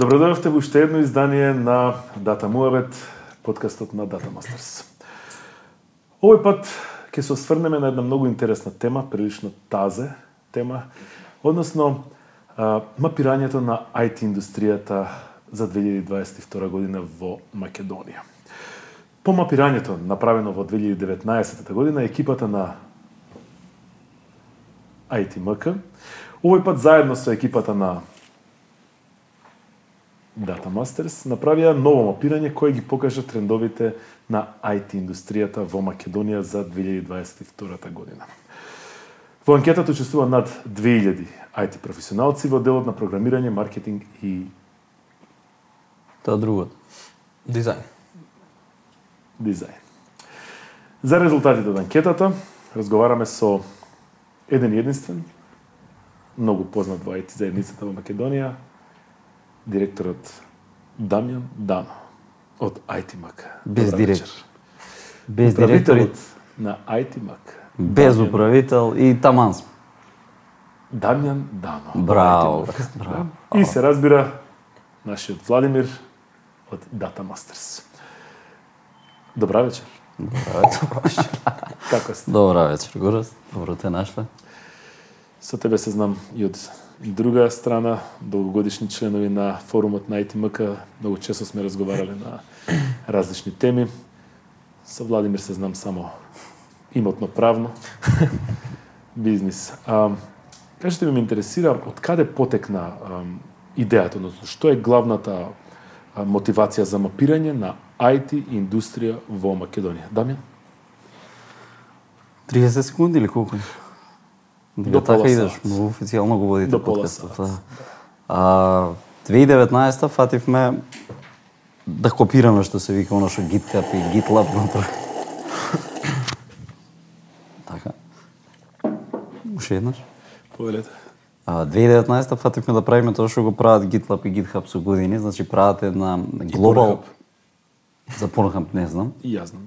Добродојавте во уште едно издание на Дата Муавет, подкастот на Data Masters. Овој пат ќе се осврнеме на една многу интересна тема, прилично тазе тема, односно мапирањето на IT индустријата за 2022 година во Македонија. По мапирањето направено во 2019 година, екипата на ITMK, овој пат заедно со екипата на Data Masters направија ново мапирање кое ги покажа трендовите на IT индустријата во Македонија за 2022 година. Во анкетата учествува над 2000 IT професионалци во делот на програмирање, маркетинг и Тоа другото. Дизајн. дизајн. За резултатите од анкетата разговараме со еден единствен, многу познат во IT заедницата во Македонија, директорот Дамјан Дано од ITMAC. Без директор. вечер. Без директор и Управителот на ITMAC. без Дамјан- управител и таман сме. Дамјан Дано. Браво, браво. И се разбира нашиот Владимир од Data Masters. Добра вечер. Како сте? Добра вечер, Горас. Добро те нашле. Со тебе се знам и од друга страна, долгогодишни членови на форумот на ITMK, многу често сме разговарале на различни теми. Со Владимир се знам само имотно правно, бизнис. А, кажете ми, ме интересира од каде потекна а, идејата, односно што е главната а, мотивација за мапирање на IT индустрија во Македонија? Дамјан? 30 секунди или колку? До До така идеш, многу официјално го водите До подкастот. да. А, 2019 фативме да копираме што се вика оно што GitHub и GitLab направи. така. Уште еднаш. Повелете. А, 2019 фативме да правиме тоа што го прават GitLab и GitHub со години, значи прават една глобал за Pornhub не знам, И јас знам.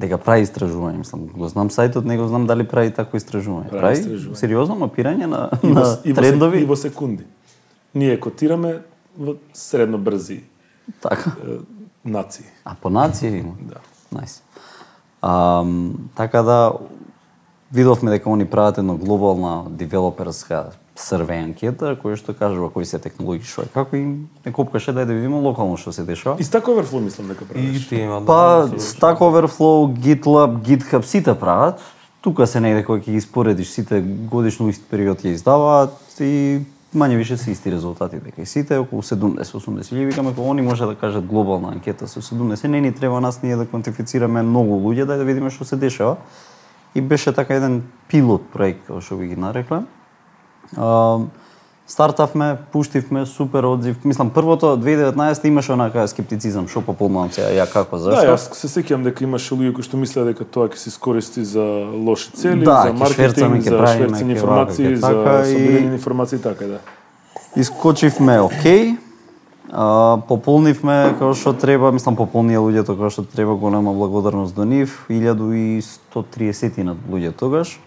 Дека прави истражување, мислам, го знам сајтот, не го знам дали прави такво истражување. Прави Прави, истражување. сериозно мапирање на, и во, на и во, трендови. и во секунди. Ние котираме во средно брзи Така. е, нации. А по нација има. Да. Најс. Ам, така да видовме дека они прават едно глобална девелоперска сервеј анкета која што кажува кои се технологии што е како и не копкаше дај да видиме локално што се дешава. И Stack Overflow мислам дека И правиш. ти има Па да, Stack Overflow, GitLab, GitHub сите прават. Тука се негде кој ќе ги споредиш сите годишно ист период ја издаваат и мање више се исти резултати дека и сите околу 70-80 илјади викаме кога они може да кажат глобална анкета со 70 не ни треба нас ние да квантифицираме многу луѓе дај да видиме што се дешава. И беше така еден пилот проект како што би ги нарекле. Стартавме, пуштивме, супер одзив. Мислам, првото, 2019 имаше онака скептицизам, што пополнувам сега, ја како, Да, зашто? јас се сеќавам дека имаше луѓе кои што мислеа дека тоа ќе се искористи за лоши цели, Да, за маркетинг, за шверцање ќе информации, за така и- собирање на информации и така да. Искочивме окей, а, пополнивме како што треба, мислам пополнија луѓето како што треба, голема благодарност до нив, 1130 на луѓе тогаш.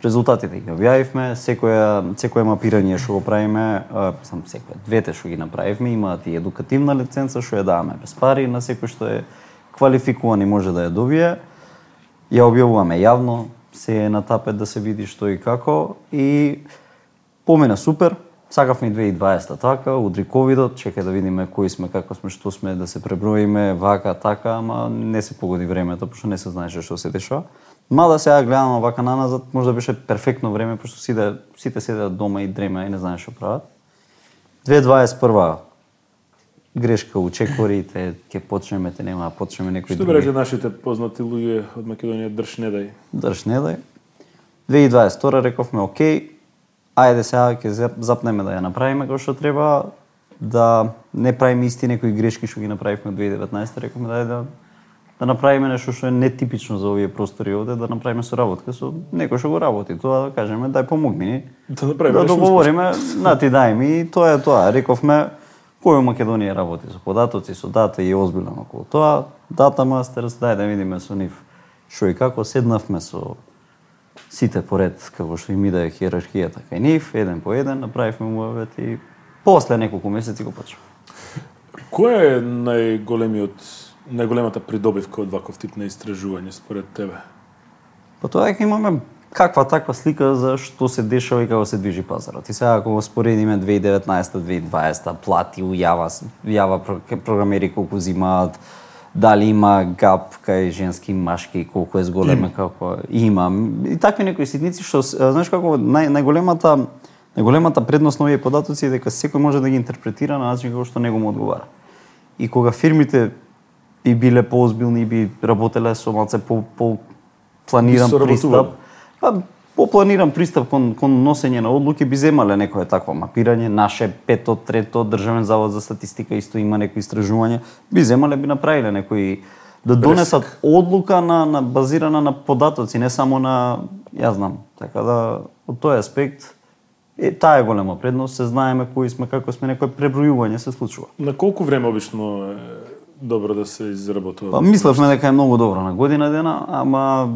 Резултатите ги објавивме, секоја секое мапирање што го правиме, сам секоја. двете што ги направивме имаат и едукативна лиценца што ја даваме без пари на секој што е квалификуван и може да ја добие. Ја објавуваме јавно, се е на тапет да се види што и како и помина супер. Сакавме и 2020 така, удри ковидот, чекај да видиме кои сме, како сме, што сме, да се преброиме, вака, така, ама не се погоди времето, пошто не се знаеше што се дешава. Мада сега гледам вака наназад, можда беше перфектно време, пошто сите, сите седеат дома и дрема и не знаеш што прават. 2021 грешка у чекорите, ќе почнеме, те нема да почнеме некои Што би рекле нашите познати луѓе од Македонија држ не дај. држ не дај. 2022 рековме окей, ајде сега ќе зап- запнеме да ја направиме како што треба, да не правиме исти некои грешки што ги направивме 2019, рековме да да да направиме нешто што е нетипично за овие простори овде, да направиме соработка со некој што го работи. Тоа да кажеме, дај помогни ни. Да направиме да договориме, на ти дај ми, и тоа е тоа. Рековме, кој у Македонија работи со податоци, со дата и е озбилен околу тоа. Data Masters, дај да видиме со нив што и како седнавме со сите поред како што им иде хиерархијата кај нив, еден по еден, направивме муавет и после неколку месеци го почнав. Која е најголемиот најголемата придобивка од ваков тип на истражување според тебе? Па тоа дека имаме каква таква слика за што се дешава и како се движи пазарот. И сега ако го споредиме 2019-2020 плати ујава јава програмери колку зимаат, дали има гап кај женски и машки колку е зголема како има и такви некои ситници што знаеш како нај, најголемата најголемата предност на овие податоци е дека секој може да ги интерпретира на начин како што него му одговара. И кога фирмите би биле поозбилни и би работеле со малце по, по планиран пристап, па попланиран пристап кон, кон носење на одлуки би земале некое такво мапирање, наше пето, трето, Државен завод за статистика исто има некои истражување, би земале би направиле некои да донесат одлука на, на базирана на податоци, не само на, ја знам, така да од тој аспект е таа е голема предност, се знаеме кои сме, како сме, некој пребројување се случува. На колку време обично е добро да се изработува? Па мислевме дека е многу добро на година дена, ама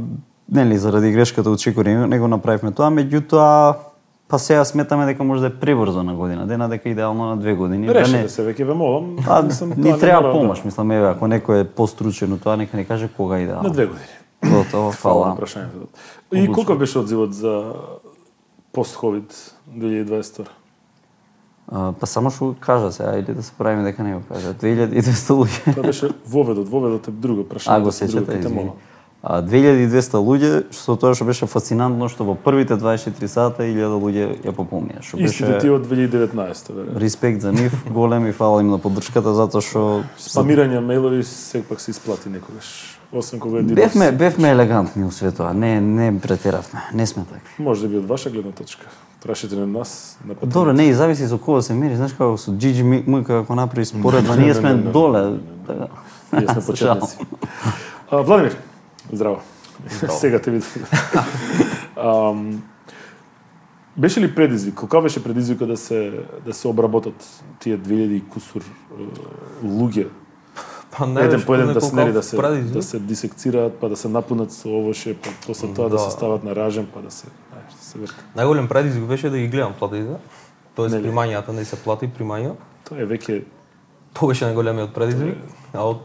нели заради грешката од Чекори не го направивме тоа, меѓутоа па сега сметаме дека може да е пребрзо на година дена, дека идеално на две години. Реши да не... да се веќе ве молам. А, Мислам, ни треба да- помош, мислам, еве, ако некој е постручен тоа, нека ни каже кога На идеално. две години. Готово, Фала на фала. И колку беше одзивот за пост-ковид 2022? А, па само што кажа сега, или да се правиме дека не го кажа. 2200 луѓе. Тоа беше воведот, воведот е друго прашање. А, го сеќате, извини. А, 2200 луѓе, што тоа што беше фасцинантно, што во првите 24 сата 1000 луѓе ја пополнија. Што Истите ти беше од 2019, веројатно. респект за нив, голем и фала им на поддршката затоа што Спамирање мејлови сепак се исплати некогаш. Освен кога е бевме бевме елегантни у светот, не не претеравме, не сме такви. Може да би од ваша гледна точка. Прашите на нас, на патриот. Добро, не, и зависи со кого се мери, знаеш како со Джиджи М како направи споредба, ние сме доле. Така. Ние сме почетници. А, Владимир, здраво. Сега те видам. Ам, беше ли предизвик? Колка беше предизвика да се да се обработат тие 2000 и кусур луѓе Па не еден по еден да нели да се предизвик. да се дисекцираат, па да се напунат со овоше, па после тоа да, Да. се стават на ражен, па да се, се верка. Најголем предизвик беше да ги гледам платите. Тоест Нели? примањата не се плати примања. Тоа е веќе Тоа беше најголемиот предизвик. А од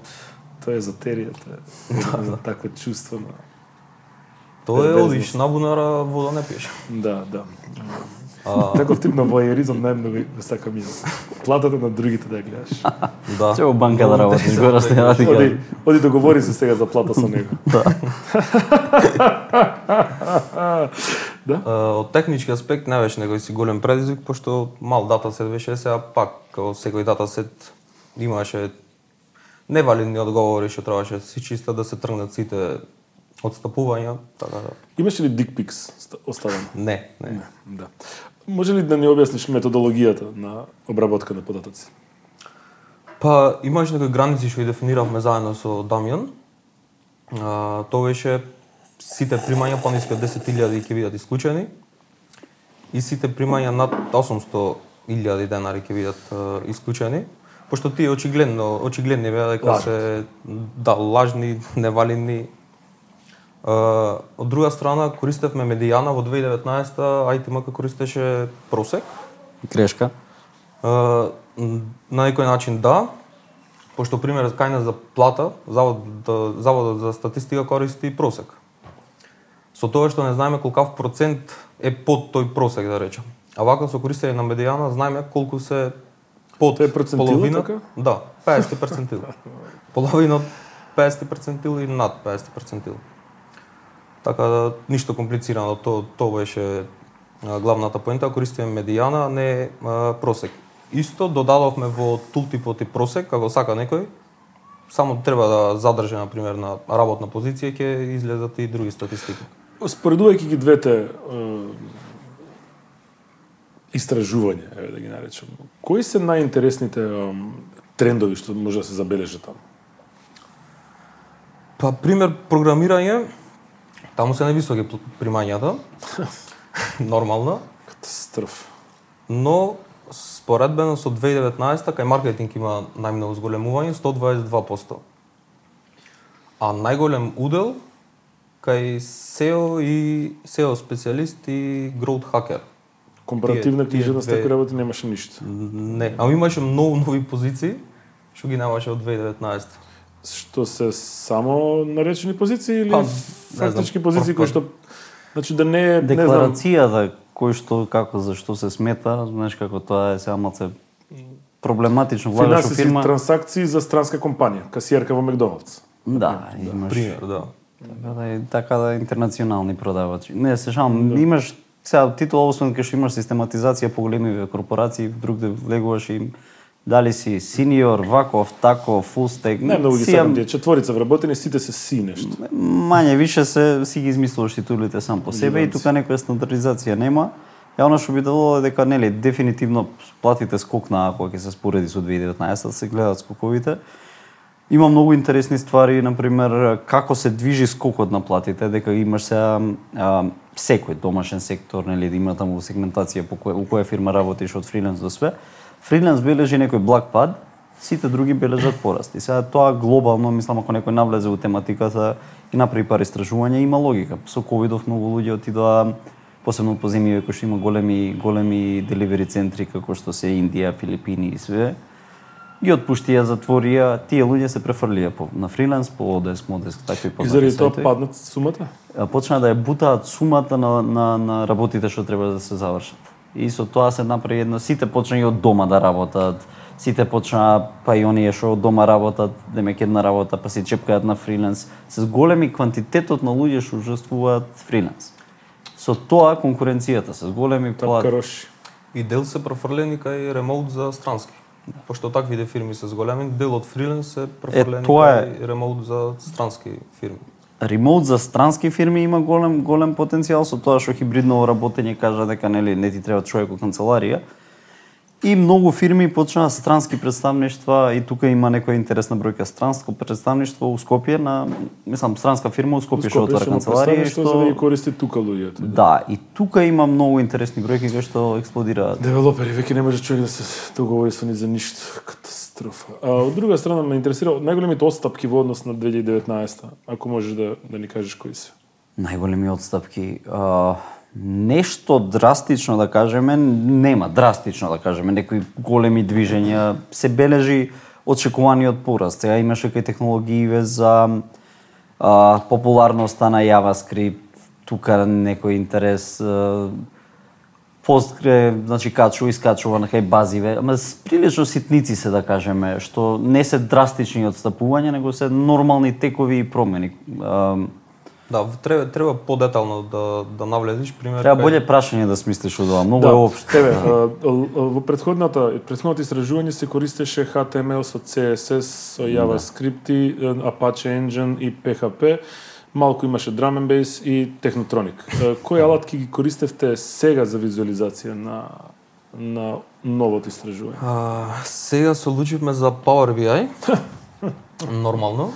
тоа е затеријата, е да, такво чувство на тоа е одиш на бунара вода не пиеш. Да, да. А, Таков тип на војеризам најмногу го сакам јас. Платата на другите да ја гледаш. да. Ќе во банка да работиш, Десет гора сте да ти Оди, оди договори се сега за плата со него. А, од технички аспект не беше некој си голем предизвик, пошто мал дата сет беше сега пак, како секој дата сет имаше невалидни одговори што требаше да се чиста да се тргнат сите одстапувања, така да. Имаше ли дик пикс оставен? Не, не. Да. Може ли да ни објасниш методологијата на обработка на податоци? Па имаше некои граници што ги дефиниравме заедно со Дамјан. А, тоа беше сите примања пониски од 10.000 ќе бидат исклучени и сите примања над 800.000 денари ќе бидат исклучени. Пошто тие очигледно, очигледни беа дека се да лажни, невалидни. А, од друга страна користевме медијана во 2019 ITMK користеше просек. Грешка. М, на некој начин да, пошто пример кај нас за плата, завод, да, заводот за статистика користи просек. Со тоа што не знаеме колкав процент е под тој просек да речем. А вака со користење на медијана знаеме колку се под е процентил, половина. така? Да, 50 перцентил. Половина од 50 перцентил и над 50 перцентил. Така да ништо комплицирано, то тоа беше главната поента, користиме медијана, а не а, просек. Исто додадовме во тултипот и просек, ако сака некој, само треба да задржи на пример на работна позиција ќе излезат и други статистики. Споредувајќи ги двете истражувања, еве да ги наречем, кои се најинтересните трендови што може да се забележи таму? Па пример програмирање, таму се највисоки примањата. Нормално. Катастроф. но споредбено со 2019 кај маркетинг има најмногу зголемување 122%. А најголем удел кај SEO и SEO специјалист и growth hacker. Компаративна книжевност две- тако работи немаше ништо. Не, ама имаше многу нови позиции што ги немаше од 2019. Што се само наречени позиции или Па, фактички позиции кои што значи да не е не знам Декларацијата кој што како за што се смета, знаеш како тоа е сега малце проблематично влагаш во финансиски фирма. трансакции за странска компанија, касиерка во Макдоналдс. Да, имаш Пример, да. Да, да, и така да интернационални продавачи. Не, се шалам, имаш сега титула освен кај што имаш систематизација по големи корпорации, другде влегуваш и дали си сениор, ваков, тако, фулстек. Не многу ги сакам тие четворица вработени, сите се си нешто. Мање више се си ги измислуваш титулите сам по себе и тука некоја стандардизација нема. Ја она што би делало е дека нели дефинитивно платите скокна кога ќе се спореди со 2019 се гледаат скоковите. Има многу интересни ствари, на пример како се движи скокот на платите, дека имаш сега а, секој домашен сектор, нели да има таму сегментација по која, у која фирма работиш од фриленс до све. Фриленс бележи некој благ пад, сите други бележат пораст. И сега тоа глобално, мислам ако некој навлезе во тематиката и направи пар истражување има логика. Со ковидов многу луѓе отидоа посебно по земји кои што има големи големи деливери центри како што се Индија, Филипини и све. Ги отпуштија, затворија, тие луѓе се префрлија по, на фриленс, по Одес, Модес, такви И познати заради тоа паднат сумата? А, почна да ја бутаат сумата на, на, на работите што треба да се завршат. И со тоа се направи едно, сите почнаа и од дома да работат, сите почнаа, па и оние што од дома работат, демек една работа, па се чепкаат на фриленс. Се големи квантитетот на луѓе што учествуваат фриленс. Со тоа конкуренцијата се големи плат. Тапкароши. И дел се префрлени кај ремоут за странски. Пошто таквите фирми се зголеми, дел од фриленс се префрлени тоа е. ремоут за странски фирми. Ремоут за странски фирми има голем голем потенцијал со тоа што хибридно работење кажа дека нели не ти треба човек во канцеларија. И многу фирми почнаа странски представништва и тука има некоја интересна бројка странско представништво у Скопје на мислам странска фирма у Скопје што отвара канцеларија што за да ги користи тука луѓето. Да, и тука има многу интересни бројки кои што експлодираат. Девелопери, веќе не може човек да се договори со ни за ништо. Катастрофа. А од друга страна ме интересира најголемите отстапки во однос на 2019 ако можеш да да ни кажеш кои се. Најголеми отстапки. А, нешто драстично да кажеме, нема драстично да кажеме, некои големи движења се бележи очекуваниот пораст. Сега имаше кај технологииве за а, популарноста на JavaScript, тука некој интерес а, Постгре, значи качува и скачува на кај базиве, ама прилично ситници се да кажеме, што не се драстични одстапувања, него се нормални текови и промени. А, Да, треба треба подетално да да навлезеш пример. Треба кај- боле прашање да смислиш од ова, многу Да, е општо. Тебе, во претходната претходното истражување се користеше HTML со CSS, со JavaScript, и, Apache Engine и PHP. Малку имаше Drum and Bass и Technotronic. Кои алатки ги користевте сега за визуализација на на новото истражување? А, сега се одлучивме за Power BI. Нормално.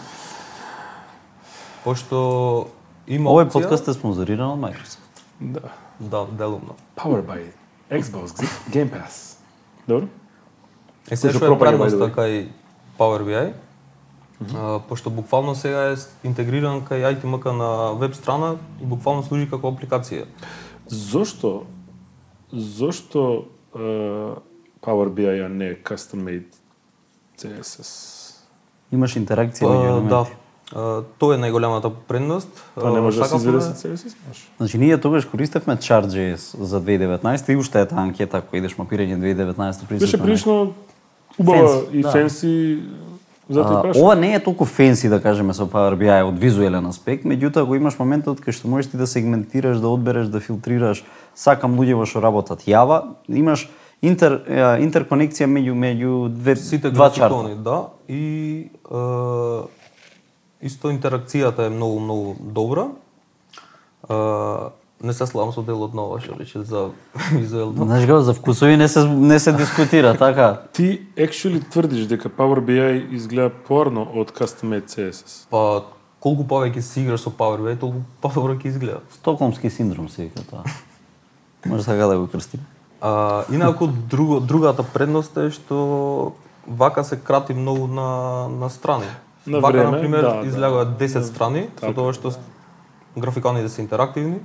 Пошто има Овој подкаст е спонзориран од Microsoft. Да. Да, делумно. Power by Xbox Game Pass. Добро? Е, Кој што што е предноста way. кај Power BI, а, пошто буквално сега е интегриран кај ITMK на веб страна и буквално служи како апликација. Зошто зошто е, Power BI а не custom made CSS? Имаш интеракција меѓу да, тоа е најголемата предност. Тоа не А, може да се изведе со CSS? Може. Значи ние тогаш користевме Chart.js за 2019 и уште е таа анкета која идеш мапирање 2019 присутна. Беше прилично убава и да. фенси, затоа прашам. ова не е толку фенси да кажеме со Power BI од визуелен аспект, меѓутоа го имаш моментот кај што можеш ти да сегментираш, да одбереш, да филтрираш, сакам луѓе во што работат Јава, имаш интер интерконекција меѓу меѓу две Сите два чарта. да, и е, исто интеракцијата е многу многу добра. Е, не се славам со делот на ова што рече за визуелно. Знаеш како за вкусови не се не се дискутира, така? Ти actually тврдиш дека Power BI изгледа порно од custom made CSS. Па колку повеќе си играш со Power BI, толку подобро ќе изгледа. Стокхолмски синдром се вика тоа. Може така да го крстим. А, инаку друго, другата предност е што вака се крати многу на на страни. На вака време, на пример да, да. излегуваат 10 страни со Така. тоа што графиконите се интерактивни.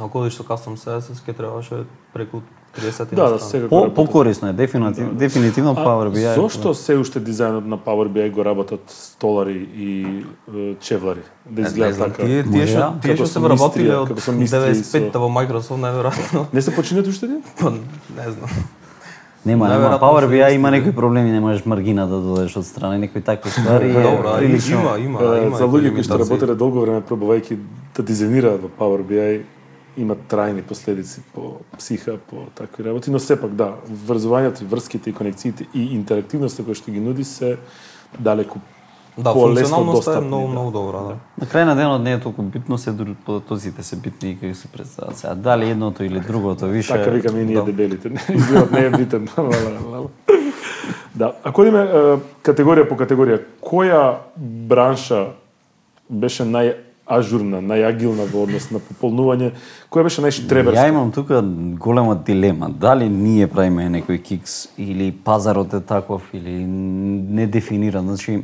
Ако одиш со custom CSS, ќе требаше преку 30 Да, да, секако По работат. покорисно е дефинитивно, дефинитивно Power BI. Зошто се уште дизајнот на Power BI го работат столари и е, чевлари? Да Не изгледа така. Тие тие што да. тие што со се вработиле мистрија, од како со мистрија и со- 95-та во Microsoft најверојатно. Не се починат уште ни? Па не знам. Нема, нема. Power BI има некои проблеми, не можеш маргина да додадеш од страна, некои такви ствари. е Добро, прилично. има, има, има. за и луѓе кои што работеле долго време пробувајќи да дизајнираат во Power BI имат трајни последици по психа, по такви работи, но сепак да, врзувањето и врските и конекциите и интерактивноста која што ги нуди се далеку Да, функционалноста е многу да. многу добра, да. На крај на денот не е толку битно, се дури податоците се битни и како се представат сега. Дали едното или другото више. Така викаме и ние да. дебелите. Изгледат не е битен. Да, ако одиме категорија по категорија, која бранша беше најажурна, најагилна во однос на пополнување, која беше Ја најштреберска? имам тука голема дилема. Дали ние правиме некој кикс или пазарот е таков или недефиниран. Значи,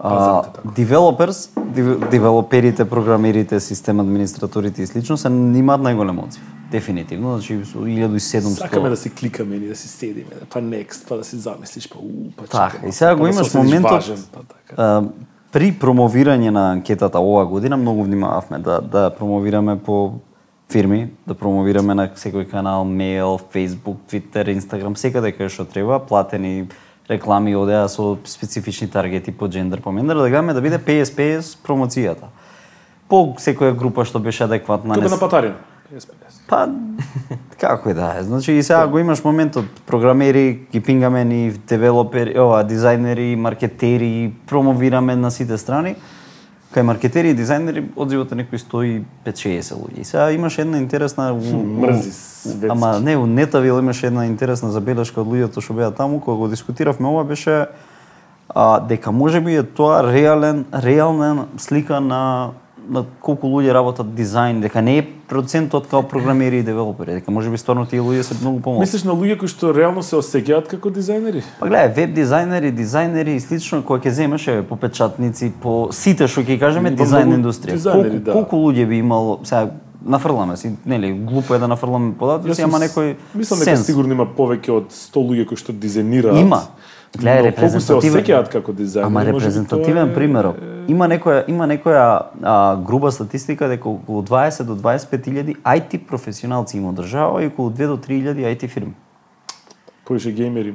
а, таков. девелоперс, дев- девелоперите, програмерите, систем администраторите и слично се имаат најголем одзив. Дефинитивно, значи со 1700. Сакаме да си кликаме или да си седиме, па next, па да си замислиш, па у, па Така, чекај и сега малку, го па да имаш се осетиш моментот- важен, па така. А, при промовирање на анкетата оваа година многу внимававме да да промовираме по фирми, да промовираме на секој канал, мејл, Facebook, Twitter, Instagram, секаде кај што треба, платени реклами одеа со специфични таргети по джендер, по мендер, да гледаме да биде 50-50 промоцијата. По секоја група што беше адекватна. Како не на с- патарина. SPS. Па, како и да е. Значи и сега го имаш моментот програмери, ги пингаме ни девелопери, ова дизајнери, маркетери, промовираме на сите страни. Кај маркетери и дизајнери одзивот е некои 150-60 луѓе. И сега имаш една интересна Мрзи светски. Ама не, у Нетавил имаше една интересна забелешка од луѓето што беа таму, кога го дискутиравме ова беше а, дека можеби е тоа реален, реална слика на на колку луѓе работат дизајн, дека не е процентот као програмери и девелопери, дека можеби стварно тие луѓе се многу помалку. Мислиш на луѓе кои што реално се осеќаат како дизајнери? Па гледај, веб дизајнери, дизајнери и слично, кој ќе земеш е по печатници, по сите што ќе кажеме дизајн индустрија. колку, да. колку луѓе би имало, сега нафрламе си, нели, глупо е да нафрламе податоци, ама некој Мислам дека сигурно има повеќе од 100 луѓе кои што дизајнираат. Има. Гледај, се репрезентативен. осеќаат како дизајнери. Ама репрезентативен е- примерок. Има некоја има некоја а, груба статистика дека околу 20 до 25 илјади IT професионалци има држава и околу 2 до 3 илјади IT фирми. Повише геймери.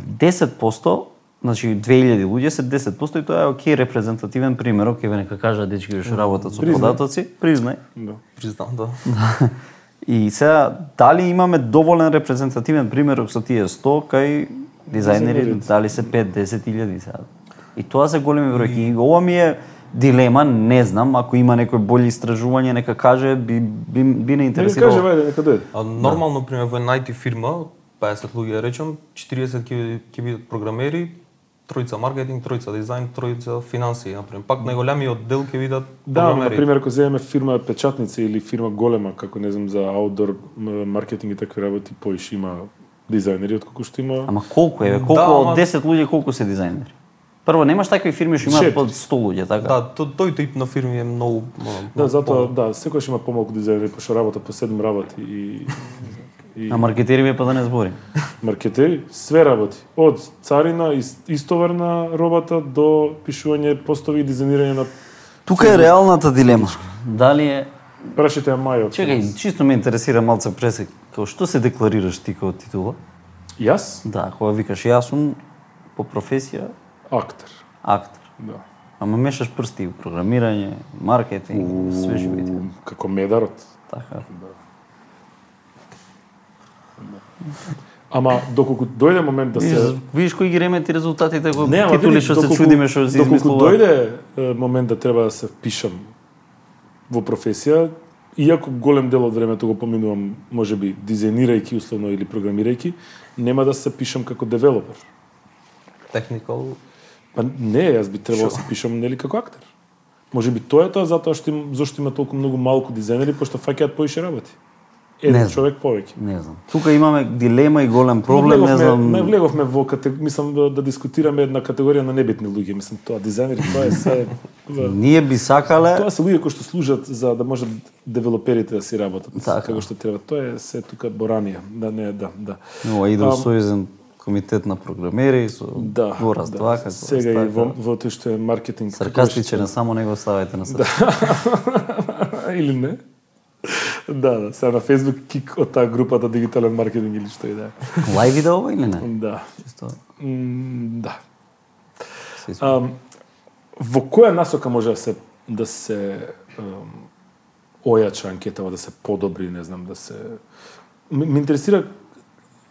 10%, значи 2000 луѓе се 10% и тоа е окей репрезентативен примерок, еве нека кажа дечки што работат со податоци, признај. Да. Признам, да. И сега дали имаме доволен репрезентативен примерок со тие 100 кај дизајнери, Дизајнерите. дали се 5-10 илјади сега. И тоа се големи бројки. И ова ми е дилема, не знам, ако има некој болј истражување, нека каже, би, би, би не Нека интересирало. каже, вајде, нека дојде. А нормално пример во една IT фирма, 50 луѓе да речем, 40 ќе ќе бидат програмери, тројца маркетинг, тројца дизајн, тројца финансии, например. Пак најголемиот дел ќе бидат Да, на пример, ако земеме фирма печатници или фирма голема, како не знам за аутдор м, маркетинг и такви работи, поише има дизајнери отколку што има Ама колку е? Колку Да, од ама- 10 луѓе колку се дизајнери? Прво немаш такви фирми што имаат под 100 луѓе, така? Да, то, тој тип на фирми е многу Да, затоа по- да, секојаш има помалку дизајнери пошто работат по 7 работи и и А маркетери ми па да не збори. маркетери, све работи. Од царина, ис- истовар на робата до пишување постови и дизајнирање на Тука е реалната дилема. Дали е прашите ја Маја. Чекај, чисто ме интересира малце пресек. Као што се декларираш ти како титула? Јас Да, кога викаш јас сум по професија актер. актер. Да. Ама мешаш прсти, програмирање, маркетинг, све живите. У, како медарот. Така. Ама доколку дојде момент да се видиш кои ги ремети резултатите кои титули што се доколку- чудиме што се Доколку измислува. дојде е, момент да треба да се впишам во професија, иако голем дел од времето го поминувам, можеби дизајнирајќи условно или програмирајќи, нема да се пишам како девелопер. Technical Па не, јас би требало да се пишам нели како актер. Можеби тоа е тоа затоа што им, зашто има толку многу малку дизајнери, пошто фаќаат поише работи. Еден Не човек повеќе. Не знам. Тука имаме дилема и голем проблем, не влеговме, знам. не влеговме во категорија, мислам да, да дискутираме една категорија на небитни луѓе, мислам тоа дизајнери, тоа е се Ние би сакале Тоа се луѓе кои што служат за да можат девелоперите да си работат Така. како што треба. Тоа е се тука боранија. Да не, да, да. Ова иде во Ам, Сојузен комитет на програмери со Да. во раздва да. како Сега и во, во тој што е маркетинг. саркастичен, само него ставете на срце. Или не? Да, да, сега на Facebook кик од таа групата дигитален маркетинг или што и да е. Лајв иде ова или не? Да. Чисто Да. Ам, во која насока може да се да се ојача анкетава, да се подобри, не знам, да се Ме, ме интересира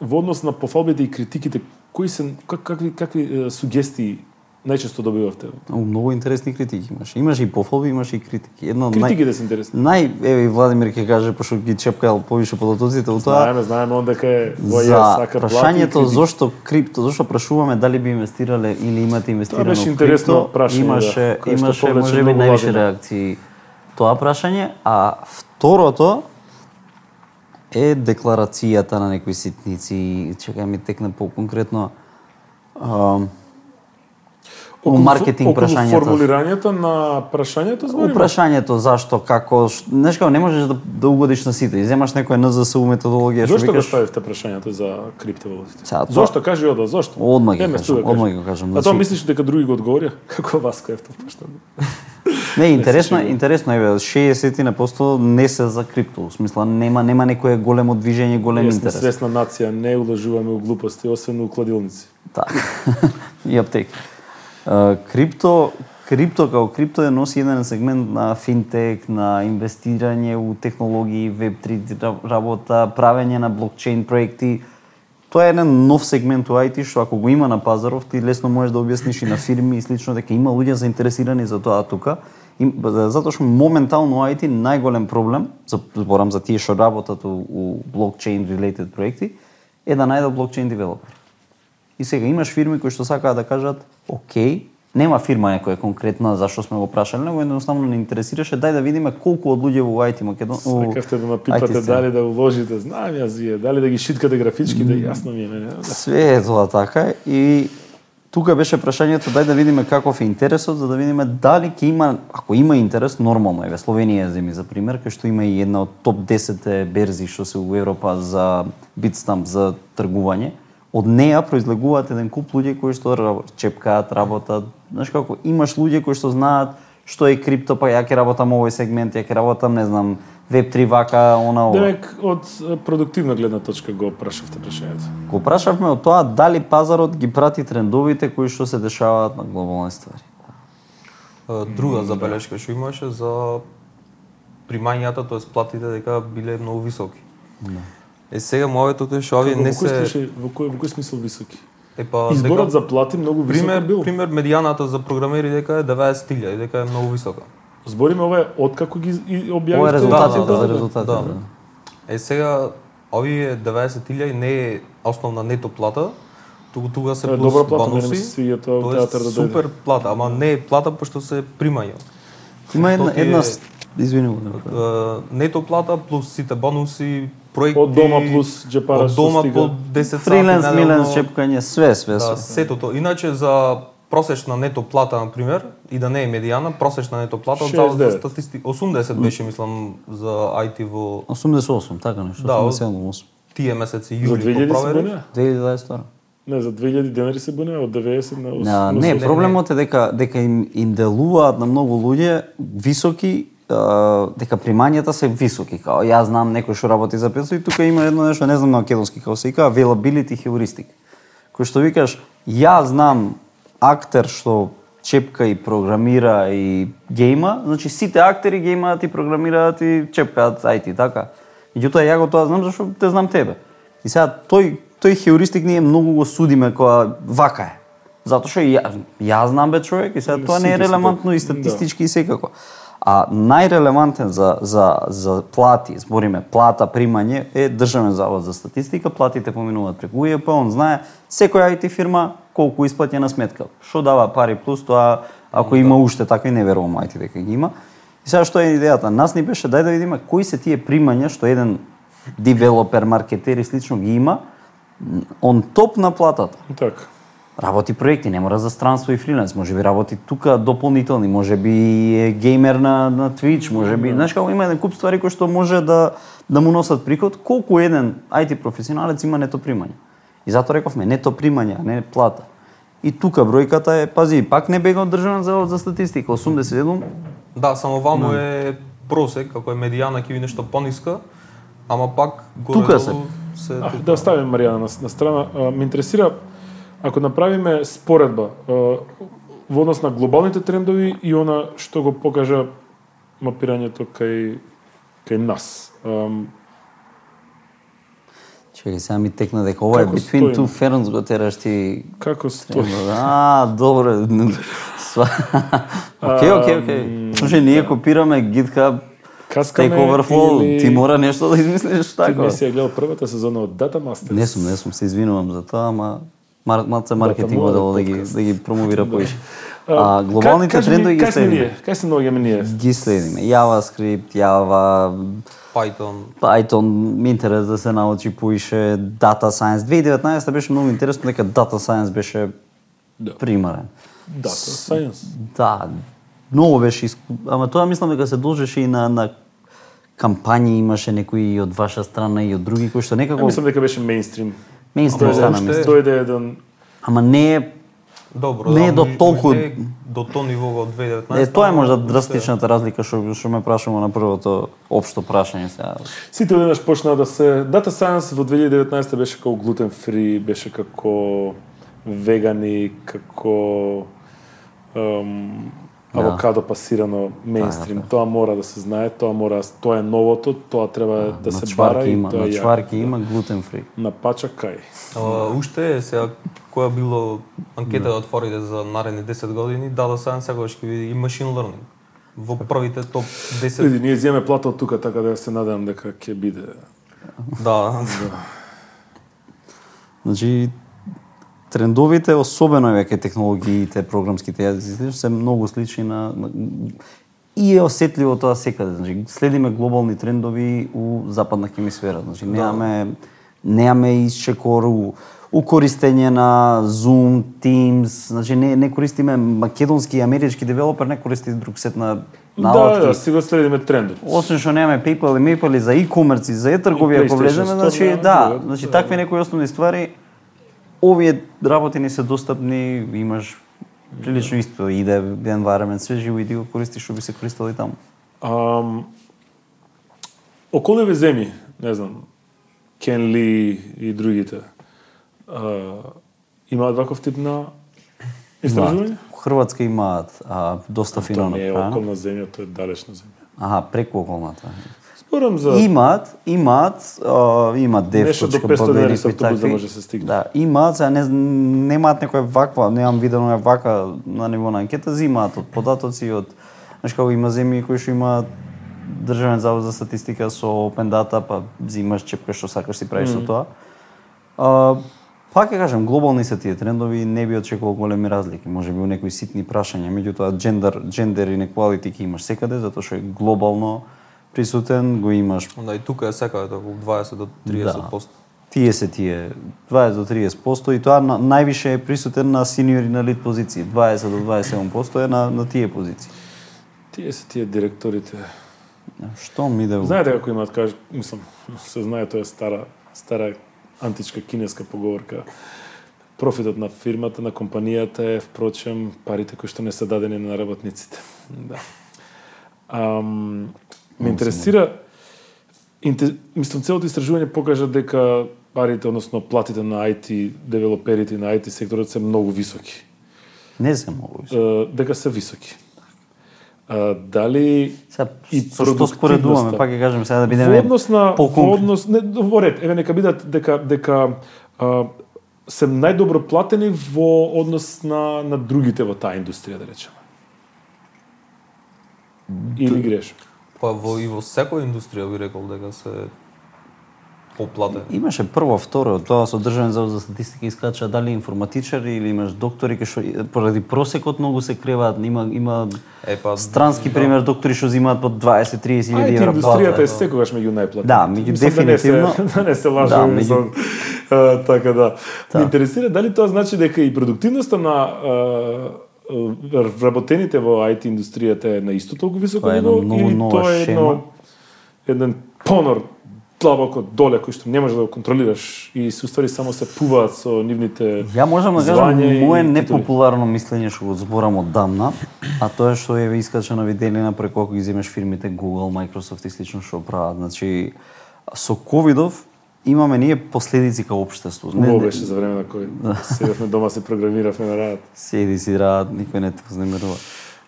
во однос на пофалбите и критиките, кои се как, какви какви сугестии најчесто добивавте? Многу многу интересни критики имаш. Имаш и пофалби, имаш и критики. Едно од нај Критиките се интересни. нај еве и Владимир ќе каже пошто ги чепкал повише податоците у тоа. Знаеме, знаеме он дека е во За ја сака прашањето критики. зошто крипто, зошто прашуваме дали би инвестирале или имате инвестирано беше во интересно крипто, прашање, имаше да, имаше можеби највише реакции тоа прашање, а второто е декларацијата на некои ситници, чекај ми текне по-конкретно. Околу маркетинг околу прашањето. формулирањето на прашањето збориме? Упрашањето зашто, како, знаеш како не можеш да, да угодиш на сите. Иземаш некоја НЗСУ методологија, што Зошто го викаш, ставивте прашањето за криптовалутите? Сега, тоа- Зошто кажи одо, зошто? Ќе Еме, кажам, кажи. ќе кажам, А тоа значи- мислиш дека други го одговорија? Како вас кој е тоа поштано? Не, интересно, е, сигурен. интересно е, 60 на посто не се за крипто. В смисла нема нема некое големо движење, голем Јас интерес. свесна нација, не улажуваме у глупости, освен у кладилници. Така. и аптеки. Крипто крипто како крипто е носи еден сегмент на финтек, на инвестирање у технологии, веб3 работа, правење на блокчейн проекти. Тоа е еден нов сегмент у IT што ако го има на пазаров, ти лесно можеш да објасниш и на фирми и слично дека има луѓе заинтересирани за тоа тука. И, затоа што моментално у IT најголем проблем, зборам за тие што работат у, у блокчейн related проекти, е да најдат блокчейн девелопер. И сега имаш фирми кои што сакаат да кажат, окей, нема фирма некоја конкретна зашто сме го прашале, него едноставно не интересираше, дај да видиме колку од луѓе во IT Македон... Сакавте да напипате дали да уложите, знаам јас вие, дали да ги шиткате графичките, јасно ми е мене. Да. Све е тоа така и тука беше прашањето дај да видиме каков е интересот за да видиме дали ќе има ако има интерес нормално еве Словенија земи за пример кај што има и една од топ 10 берзи што се во Европа за Bitstamp за тргување од неа произлегуваат еден куп луѓе кои што чепкаат, работат. Знаеш како имаш луѓе кои што знаат што е крипто, па ја ќе работам овој сегмент, ја ќе работам, не знам, Web3 вака, она ова. Демек, од продуктивна гледна точка го прашавте прашањето. Го прашавме од тоа дали пазарот ги прати трендовите кои што се дешаваат на глобални ствари. Друга забелешка што имаше за примањата, тоа платите дека биле многу високи. Е сега моето е што овие не се случај, во кој во кој смисол високи? е па Изборот дека- за плати многу висок пример бил. пример медијаната за програмери дека е 90.000 и дека е многу висока. Збориме ова е откако ги објавивте. Ова е резултатите, да, да, за да, резултатите. да. да. Е сега овие 90.000 не е основна нето плата, туку тука се Тоа е плюс добра плата, бонуси. се свиѓа тоа во Тоа е театар да дојде. супер плата, ама не е плата пошто се примања. Има една една извини нето плата плюс сите бонуси, проекти Од дома плюс джепара од дома по 10 сати Фриленс, неделно. миленс, чепкање, све, све, Да, сето тоа. Иначе за просечна нето плата на пример и да не е медијана, просечна нето плата од Завод за 69. статистика 80 беше мислам за IT во 88, така нешто, Да, 88. тие месеци јули 2000 се провери. бунеа? 2022. Не, за 2000 денари се бунеа од 90 на 80. А, на не, 80. проблемот е дека дека им им делуваат на многу луѓе високи дека примањата се високи. Као јас знам некој што работи за 500 и тука има едно нешто, не знам на македонски како се вика, availability heuristic. Кој што викаш, јас знам актер што чепка и програмира и гейма, значи сите актери геймаат и програмираат и чепкаат IT, така? Меѓутоа ја го тоа знам зашто те знам тебе. И сега тој тој хеуристик ние многу го судиме која вака е. Затоа што ја, ја знам бе човек и сега тоа не е релевантно и статистички и секако. А најрелевантен за, за, за плати, збориме плата, примање, е Државен завод за статистика, платите поминуваат преку УЕП, он знае секоја IT фирма колку исплатена сметка. Што дава пари плюс тоа, ако има уште такви, не верувам IT дека ги има. И сега што е идејата? Нас ни беше дај да видиме кои се тие примања што еден девелопер, маркетер и слично ги има он топ на платата. Така. Работи проекти, не мора за странство и фриленс, може би работи тука дополнителни, може би е геймер на, на Twitch, може би, знаеш како има еден куп ствари кои што може да да му носат приход, колку еден IT професионалец има нето примање. И затоа рековме нето примање, а не плата. И тука бројката е, пази, пак не бега од државен завод за статистика, 87, Да, само ваму е просек, како е медијана ќе ви нешто пониска, ама пак горе Тука се. се А, да оставим Маријана на, на страна. А, ме интересира ако направиме споредба во однос на глобалните трендови и она што го покажа мапирањето кај кај нас. Чекај, сега ми текна дека ова е Between? Two Ferns го тераш ти како стои? А, добро. Окей, окей, окей. Слушај, ние копираме GitHub Каскаме Stack Overflow, или- ти мора нешто да измислиш Ти така. не си ја гледал првата сезона од Data Masters? Не сум, не сум, се извинувам за тоа, ама мар, маце маркетинг моја модел да ги да ги промовира поише. А, глобалните трендови ги следиме. Кај се наоѓаме ние? Ги следиме. JavaScript, Java, Python. Python, ми интерес да се научи поише Data Science. 2019 беше многу интересно дека Data Science беше Да. примарен. Data Science. Да, многу беше, ама тоа мислам дека се должеше и на, на кампањи, имаше некои и од ваша страна и од други кои што Ја некако мислам дека беше мейнстрим. Мейнстрим Ама стана, мислам. Дојде еден Ама не е Добро, Не е да, до толку- не е до то ниво од 2019. Е, тоа е можда драстичната разлика што што ме прашамо на првото општо прашање сега. Сите одеднаш почнаа да се Data Science во 2019 беше како глутен фри, беше како вегани, како ем, Да. Авокадо пасирано мейнстрим. Тоа мора да се знае, тоа мора, тоа е новото, тоа треба да на се бара чварки и има, тоа на е јако. чварки има глутен фри. На пача кај. А, уште е сега која било анкета да отворите за наредни 10 години, Data Science секогаш ќе види и machine learning. Во првите топ 10 Види, ние земе плата од тука, така да се надевам дека ќе биде. да, Значи трендовите, особено е веќе технологиите, програмските јазици, се многу слични на, на и е осетливо тоа секаде. Значи следиме глобални трендови у западна хемисфера. Значи немаме немаме исчекор у, у користење на Zoom, Teams, значи не не користиме македонски и амерички девелопер, не користи друг сет на Да, наладки. да, си го следиме трендот. Освен што немаме PayPal и MayPal за e-commerce и за e-трговија ако влеземе, значи да, да, друго, значи да. такви некои основни ствари овие работи не се достапни, имаш прилично исто иде environment све живо и ти го користиш што би се користел и таму. Ам, околеве земји, не знам, Кен Ли и другите, а, имаат ваков тип на истражување? Хрватска имаат а, доста Тоа фино не е околна земја, тоа е далечна земја. Аха, преку околната. Спорам за Имаат, имаат, а, имаат дев Нешто до 500 денари со автобус да може да се стигне. Да, имаат, сега не, немаат некоја ваква, немам видено ја вака на ниво на анкета, зимаат од податоци, од, знаеш како има земји кои што имаат Државен завод за статистика со Open Data, па зимаш чепкаш што сакаш си правиш со тоа. А, пак ќе кажам, глобални се тие трендови, не би очекувал големи разлики, може би у некои ситни прашања, меѓутоа джендер, джендер inequality ќе имаш секаде затоа што е глобално присутен, го имаш да и тука е секаде околу 20 до 30%. Тие се тие 20 до 30% и тоа на, највише е присутен на сениори на лид позиции. 20 до 27% е на, на тие позиции. Тие се тие директорите. Што ми во... Знаете како имаат каж, мислам, се знае тоа е стара стара античка кинеска поговорка. Профитот на фирмата, на компанијата е впрочем парите кои што не се дадени на работниците. Да. Ам, ме интересира инте, мислам целото истражување покажа дека парите, односно платите на IT девелоперите и на IT секторот се многу високи. Не се многу. Е, дека се високи. А, дали Сега, и со што споредуваме, пак ќе кажем сега да во бидеме однос на во однос не во ред, еве нека бидат дека дека а, се најдобро платени во однос на на другите во таа индустрија да речеме. Или грешам? Па во и во секоја индустрија би рекол дека се поплатени. Имаше прво, второ, тоа со Државен завод за статистика искача дали информатичари или имаш доктори кои што поради просекот многу се креваат, има има Е, па, странски пример доктори што земаат по 20-30 Ајде, илјади евра индустријата плата. е секогаш меѓу најплатените. Да, меѓу Мислам дефинитивно. Да не се, да не се лаже, Да, да, меѓу- а, така да. Ме интересира дали тоа значи дека и продуктивноста на вработените во IT индустријата е на исто толку високо ниво или тоа е едно еден понор длабоко доле кој што не можеш да го контролираш и се уствари само се пуваат со нивните Ја можам да кажам мое непопуларно мислење што го зборам одамна, а тоа е што е искачено виделина преку ако ги земеш фирмите Google, Microsoft и слично што прават. Значи со ковидов имаме ние последици као општество. Убаво беше за време на кој седевме дома се програмиравме на работа. седи си рад, никој не те вознемирува.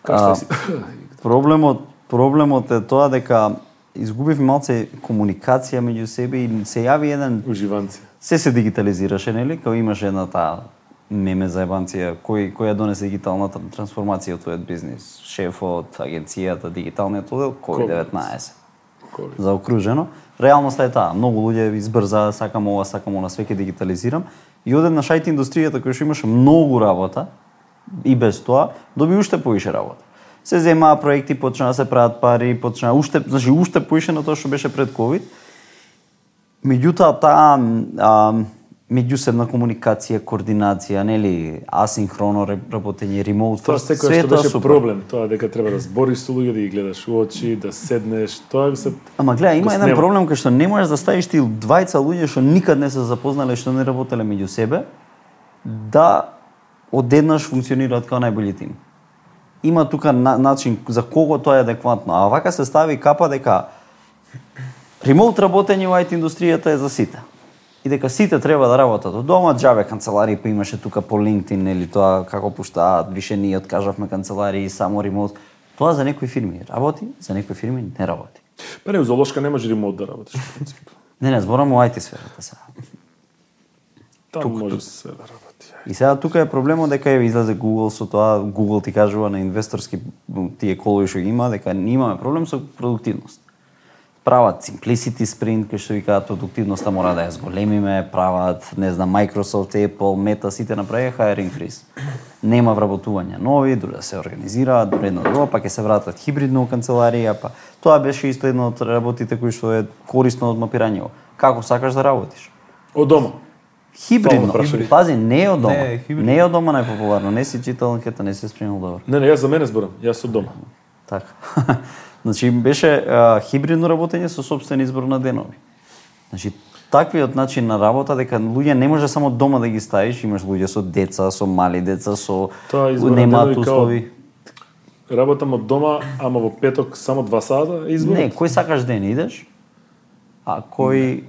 Што А, си? Проблемот проблемот е тоа дека изгубивме малце комуникација меѓу себе и се јави еден Уживанци. се се дигитализираше, нели? Као имаше една таа меме за ебанција, кој која донесе дигиталната трансформација од твојот бизнис, шефот, агенцијата, дигиталниот оддел, COVID-19. Кој? Заокружено. Реалноста е таа. Многу луѓе избрза, сакам ова, сакам она, свеќе дигитализирам. И одеднаш шајт индустријата која што имаше многу работа, и без тоа, доби уште повише работа. Се земаа проекти, почнаа да се прават пари, почнаа уште, значи уште повише на тоа што беше пред ковид. Меѓутоа таа а, меѓусебна комуникација, координација, нели, асинхроно ре- работење, ремоут, Тоа секој све што беше супер. проблем, тоа дека треба да збориш со луѓе, да ги гледаш у очи, да седнеш, тоа се Ама гледа, има еден проблем кај што не можеш да ставиш ти двајца луѓе што никад не се запознале, што не работеле меѓу себе, да одеднаш функционираат као најбољи тим. Има тука на, начин за кого тоа е адекватно, а вака се стави капа дека ремоут работење во IT индустријата е за сите. И дека сите треба да работат од дома, џабе канцеларии па имаше тука по LinkedIn или тоа како пуштаат, више ние откажавме канцеларии, само ремоут. Тоа за некои фирми работи, за некои фирми не работи. Па не, золошка не може ремонт да работиш. во принцип. Не, не, зборам о IT сферата сега. Таму може се да работи. И сега тука е проблемот дека ја излезе Google со тоа, Google ти кажува на инвесторски тие колови што има, дека не имаме проблем со продуктивност. Прават simplicity sprint, кој што викаат продуктивноста мора да ја зголемиме, прават, не знам, Microsoft, Apple, Meta, сите направија hiring freeze. Нема вработување нови, дури да се организираат, дури едно друго, па ќе се вратат хибридно у канцеларија, па тоа беше исто едно од работите кои што е корисно од мапирањето. Како сакаш да работиш? Од дома. Хибридно. Прашање. Пази, не е од дома. Не, хибридно. Не е од дома најпопуларно. Не си читал анкета, не си спремил добро. Не, не, јас за мене зборам, јас од дома. Така. значи беше а, хибридно работење со собствен избор на денови. Значи таквиот начин на работа дека луѓе не може само дома да ги ставиш, имаш луѓе со деца, со мали деца, со Тоа немаат услови. Работам од дома, ама во петок само два сата е избор. Не, кој сакаш ден идеш, а кој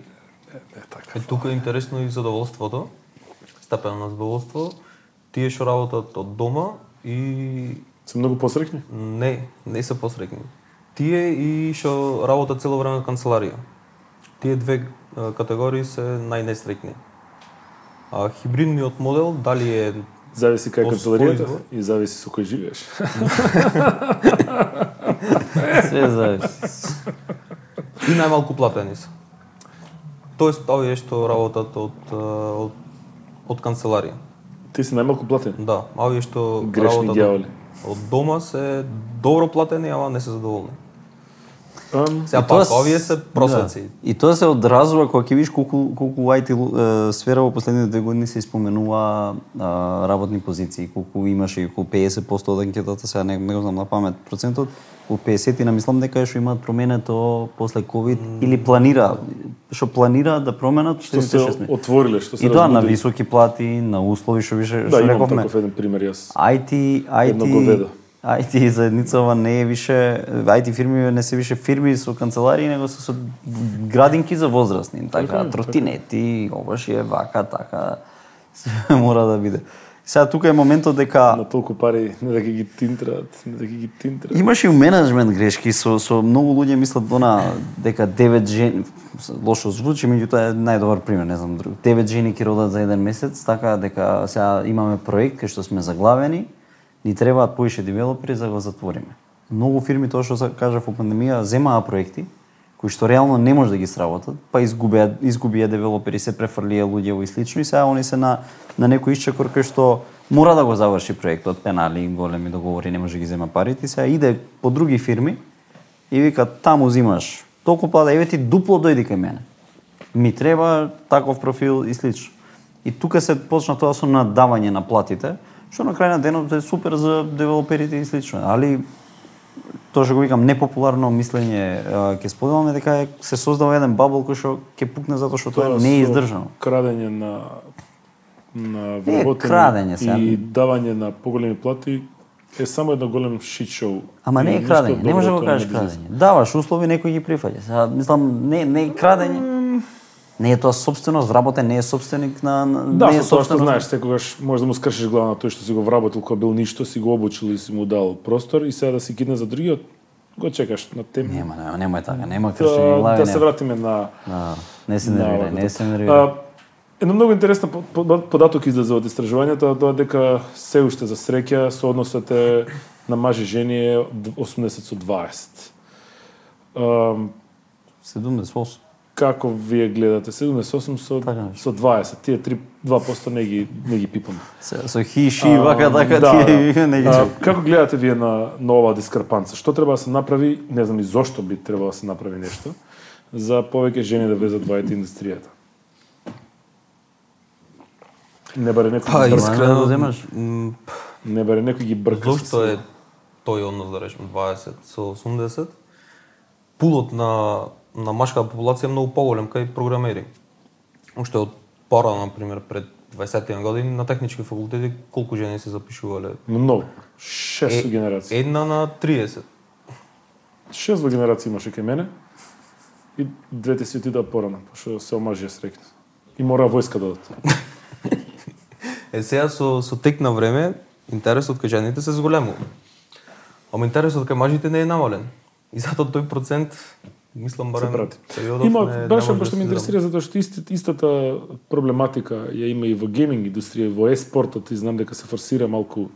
Е, тука е интересно и задоволството, степен на задоволство. Тие што работат од дома и Се многу посрекни. не, не се посрекни. Тие и што работат цело време на канцеларија. Тие две категории се најнестрекни. А хибридниот модел дали е Зависи кај канцеларијата и зависи со кој живееш. све зависи. и најмалку платени се. Тоест овие што работат од од, од канцеларија. Ти си најмалку платен. Да, а овие што Грешни работат од дома се добро платени, ама не се задоволни. Ам, Сега И тоа пак, овие се просеци. Да. И тоа се одразува кога ќе видиш колку колку IT е, сфера во последните две години се испоменува а, работни позиции, колку имаше и околу 50% од анкетата, сега не, не го знам на памет процентот, околу 50 на мислам дека е што имаат променето после ковид или планира што планираат да променат што се 6 месеци. отвориле, што се И тоа на разбудили. високи плати, на услови што више Да, што имам рековме. таков еден пример јас. IT, Едно IT. IT заедницава не е више, IT фирми не се више фирми со канцеларии, него се со градинки за возрастни, Така така, е, тротинети, оваш е вака, така, мора да биде. Сега тука е моментот дека На толку пари не да ги тинтраат, не да ги тинтраат. Имаш и менеджмент грешки со со многу луѓе мислат она дека девет жени лошо звучи, меѓутоа е најдобар пример, не знам друг. Девет жени ќе родат за еден месец, така дека сега имаме проект кај што сме заглавени, ни требаат поише девелопери за да го затвориме. Многу фирми тоа што се кажа во пандемија земаа проекти кои што реално не може да ги сработат, па изгубија изгубија девелопери, се префрлија луѓе и слично и сега они се на на некој исчекор кој што мора да го заврши проектот, пенали, големи договори, не може да ги зема парите, и сега иде по други фирми и вика таму зимаш толку плата, еве ти дупло дојди кај мене. Ми треба таков профил и слично. И тука се почна тоа со надавање на платите, што на крај на денот е супер за девелоперите и слично. Али тоа што го викам непопуларно мислење ќе споделаме дека е, се создава еден бабл кој што ќе пукне затоа што тоа не е издржано. Крадење на на Не е вработени крадење сега. и давање на поголеми плати е само едно голем шит шоу. Ама не е крадење, не може да го тоа кажеш крадење. Даваш услови, некој ги прифаќа. Сега мислам не не е крадење. Не е тоа собственост, вработен не е собственик на, Да, не е со тоа што знаеш, секогаш може да му скршиш глава на тој што си го вработил кога бил ништо, си го обучил и си му дал простор и сега да си кидне за другиот, го чекаш на тем. Нема, нема, нема е така, нема кршење Да, глави. да се вратиме на Да, не се нервирај, не се нервирај. Едно многу по- податок излезе од истражувањето, тоа дека се уште за среќа со односот е на мажи жени е 80 со 20. Ам, 78. Како вие гледате 78 со Така со 20? Тие 3 2% не ги не ги пипам. Се, со хиши, вака, така, да, тие да. не ги А. Како гледате вие на, на оваа дискрепанца? Што треба да се направи, не знам и зошто би требало да се направи нешто, за повеќе жени да влезат во IT индустријата? Не баре некој Па, искрено- искрено, земаш? не баре некој ги брка. Зошто е тој однос да речеме 20 со 80? Пулот на на машката популација е многу поголем кај програмери. Уште од пора, на пример, пред 20 на години на технички факултети колку жени се запишувале? Многу. Шест Е- генерации. Една на 30. Шест во генерација имаше кај мене и двете си отидаа порано, пошто се омажија срекна. И мора војска да. Е сега со со тек на време интересот кај жените се зголемува. Ама интересот кај мажите не е намален. И затоа тој процент мислам барем периодов Има, не, баш може да што ме интересира затоа што исти, истата проблематика ја има и во гейминг индустрија, во еспортот и знам дека се форсира малку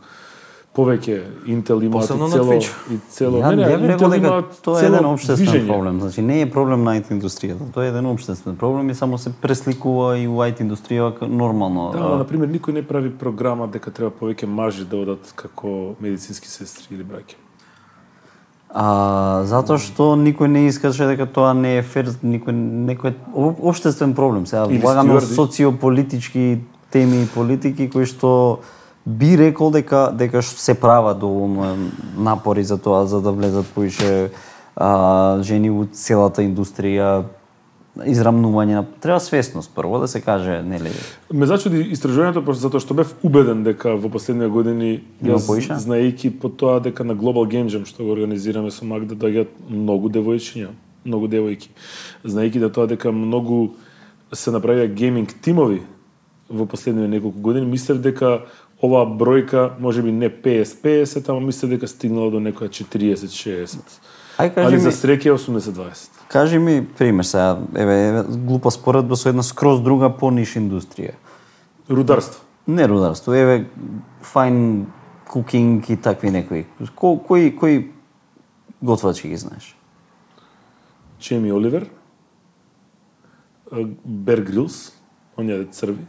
повеќе Intel имаат Посебно и цело и цело Ја, не, не, Intel имаат тоа е еден обштествен движење. проблем. Значи не е проблем на IT индустријата, тоа е еден обштествен проблем и само се пресликува и во IT индустријата ка- нормално. Да, А, на пример, никој не прави програма дека треба повеќе мажи да одат како медицински сестри или браќа. А затоа што никој не искаше дека тоа не е фер, никој некој об- обштествен проблем. Сега влагаме социополитички теми и политики кои што би рекол дека дека се прават доволно напори за тоа за да влезат поише а, жени во целата индустрија израмнување на треба свесност прво да се каже нели Ме зачуди истражувањето затоа што бев убеден дека во последните години јас знаејќи по тоа дека на Global Game Jam што го организираме со Магда доаѓаат многу девојчиња, многу девојки. Знаејќи да тоа дека многу се направија гейминг тимови во последните неколку години, мислев дека оваа бројка можеби не 50-50, ама мислев дека стигнала до некоја 40-60. Ај кажи Али ми, за среќа е 80-20. Кажи ми пример сега, еве, еве глупа споредба со една скроз друга пониш индустрија. Рударство. Не рударство, еве файн кукинг и такви некои. Ко, кои кои готвачи ги знаеш? Чеми Оливер, Бер Грилс, он јаде црви,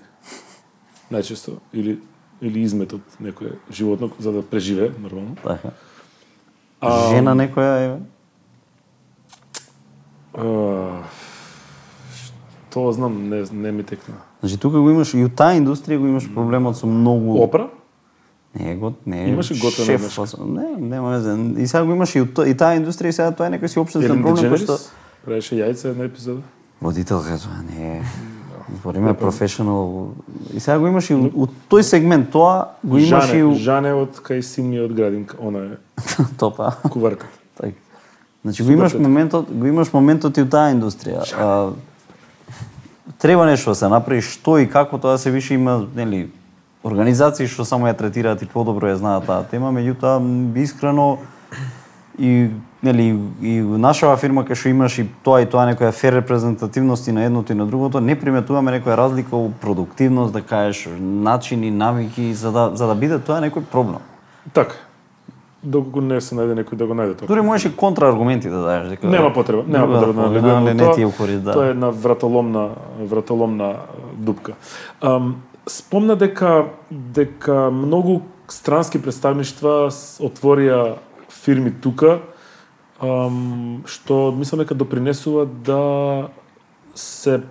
најчесто, или, или измет од некое животно за да преживее нормално. Така. А, Жена некоја еве. А, Тоа знам, не, не ми текна. Значи тука го имаш и у таа индустрија го имаш проблемот со многу Опра? Не е гот, не е. Имаше готвена шеф, нешка? фас- Не, нема везе. И сега го имаш и, у то- и таа индустрија, и сега тоа е некој си обштествен Елен проблем кој што? Правеше јајца една епизода. водителка тоа не е. Збориме професионал. И сега го имаш и у, у тој сегмент тоа го имаш Жане, и у Жане од кај син ми од градинка, она е топа. куварката. Така. Значи го имаш моментот, го имаш моментот и у таа индустрија. А, треба нешто да се направи, што и како тоа се више има, нели, организации што само ја третираат и подобро ја знаат таа тема, меѓутоа искрено и нели и нашава фирма кај што имаш и тоа и тоа некоја фер репрезентативност и на едното и на другото, не приметуваме некоја разлика у продуктивност, да кажеш, начини, навики, за да за да биде тоа некој проблем. Така. Доколку не се најде некој да го најде тоа. Дури можеш и контрааргументи да дадеш дека Нема потреба, нема друга потреба да половина, налегуваме не, ти е укорис, да. Тоа е една вратоломна вратоломна дупка. Ам, спомна дека дека многу странски представништва отворија фирми тука ам, што мислам дека допринесува да се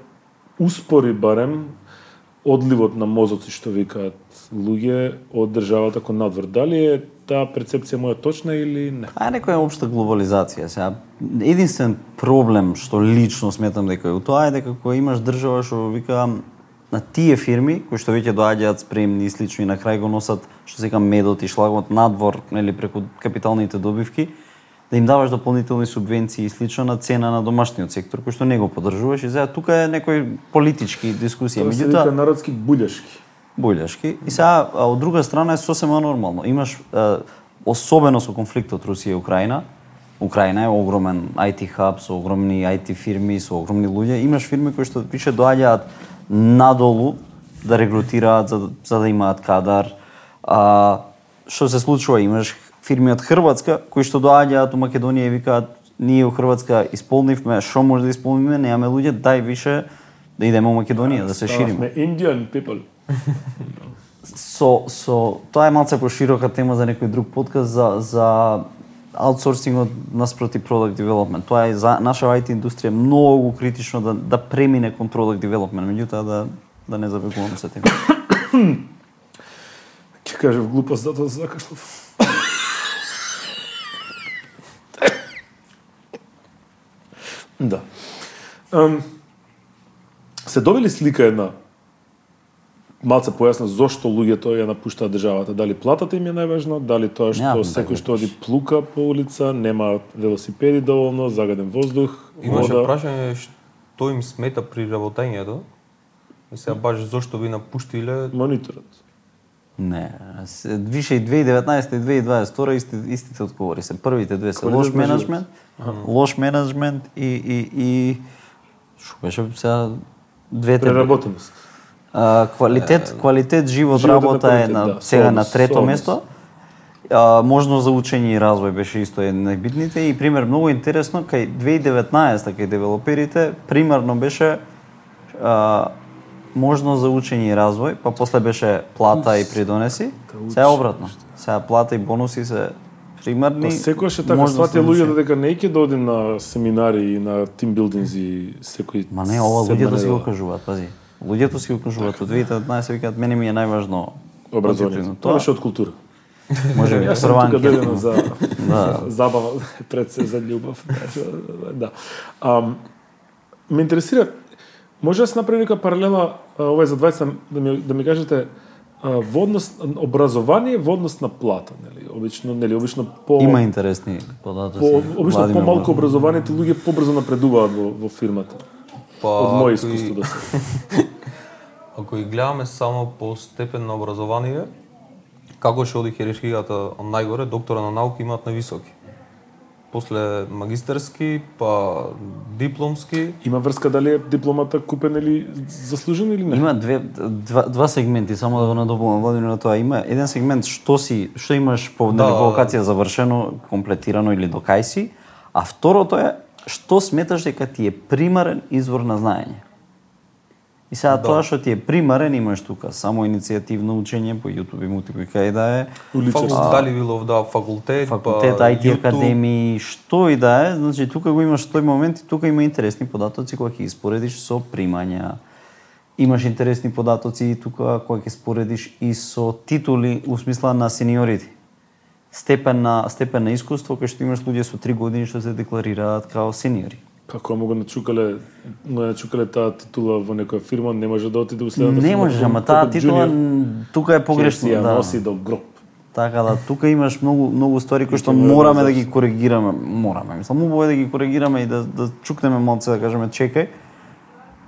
успори барем одливот на мозоци што викаат луѓе од државата кон надвор. Дали е таа перцепција моја точна или не? А некоја општа глобализација. Сега единствен проблем што лично сметам дека е у тоа е дека кога имаш држава што вика на тие фирми кои што веќе доаѓаат спремни и слично и на крај го носат што се вика медот и шлагот надвор, нели преку капиталните добивки, да им даваш дополнителни субвенции и слично на цена на домашниот сектор кој што не го поддржуваш и сега тука е некој политички дискусија. Тоа се Меѓутоа народски буљашки. Буљашки. И сега, а, од друга страна е сосема нормално. Имаш, особено со конфликтот Русија и Украина, Украина е огромен IT хаб со огромни IT фирми, со огромни луѓе. Имаш фирми кои што више доаѓаат надолу да регрутираат за, за да имаат кадар. А, што се случува? Имаш фирми од Хрватска кои што доаѓаат у Македонија и викаат ние у Хрватска исполнивме, што може да исполниме, немаме луѓе, дај више да идеме у Македонија, да се шириме. Indian people. со со тоа е малце поширока тема за некој друг подкаст за за аутсорсингот наспроти product development. Тоа е за наша IT индустрија многу критично да да премине кон product development, меѓутоа да да не забегувам се тема. Ќе кажев глупост затоа закашлав. Да. Um, се добили слика една малце појасна зошто луѓето ја напуштаат државата. Дали платата им е најважно, дали тоа што секој што оди плука по улица, нема велосипеди доволно, загаден воздух, Имаше вода. прашање што им смета при работењето. И сега баш зошто ви напуштиле, мониторот. Не, се- више и 2019 и 2022 исти, истите одговори се. Првите две се лош живот. менеджмент, лош менеджмент и и и што беше сега двете Преработеност. А, квалитет, квалитет живот, Животот на работа е на да, сега на трето сооднос. место. А, можност за учење и развој беше исто еден од најбитните и пример многу интересно кај 2019 кај девелоперите примерно беше а, можност за учење и развој, па после беше плата и придонеси. да Сега учиш обратно. Сега плата и бонуси се примерни. Па секогаш е така, за луѓето дека не ќе доди на семинари и на тим билдинзи секој Ма не, ова луѓето си го кажуваат, пази. Луѓето си го кажуваат од 2019 викаат мене ми е најважно образованието. Тоа беше од култура. Може би прва анкета. за Да. забава пред се за љубов. да. Ам, ме интересира може да се направи нека паралела ова е за 20 да ми да ми кажете во однос образование во однос на плата, нели? Обично, нели, обично по Има интересни податоци. по обично помалку образованите луѓе побрзо напредуваат во, во фирмата. па Од мое ако и- искуство да се. Ако ги гледаме само по степен на образование, како ќе оди хиерархијата од најгоре, доктора на науки имаат највисоки. После магистерски, па дипломски, Има врска дали е дипломата купен или заслужен или не? Има две два, два сегменти, само да го надобувам Владимир на тоа. Има еден сегмент што си, што имаш по Да, да, да, вокација завршено, комплетирано или до кај си, а второто е што сметаш дека ти е примарен извор на знаење. И сега Да. тоа што ти е примарен имаш тука само иницијативно учење по YouTube и мултипли кај да е, факултет, дали било да факултет, факултет, па, IT YouTube, академии, што и да е, значи тука го имаш тој момент и тука има интересни податоци кога ќе ги споредиш со примања. Имаш интересни податоци и тука кога ќе споредиш и со титули у смисла на сениорити. Степен на степен на искуство кај што имаш луѓе со 3 години што се декларираат као сениори. Како му го начукале, му ја начукале таа титула во некоја фирма, не може да отиде у следната Не фирма. може, ама таа титула тука е ја да. носи до гроб. Така да, тука имаш многу многу стори кои што мораме да да ги коригираме, мораме. Мислам, убаво е да ги коригираме и да да чукнеме малце да кажеме чекај.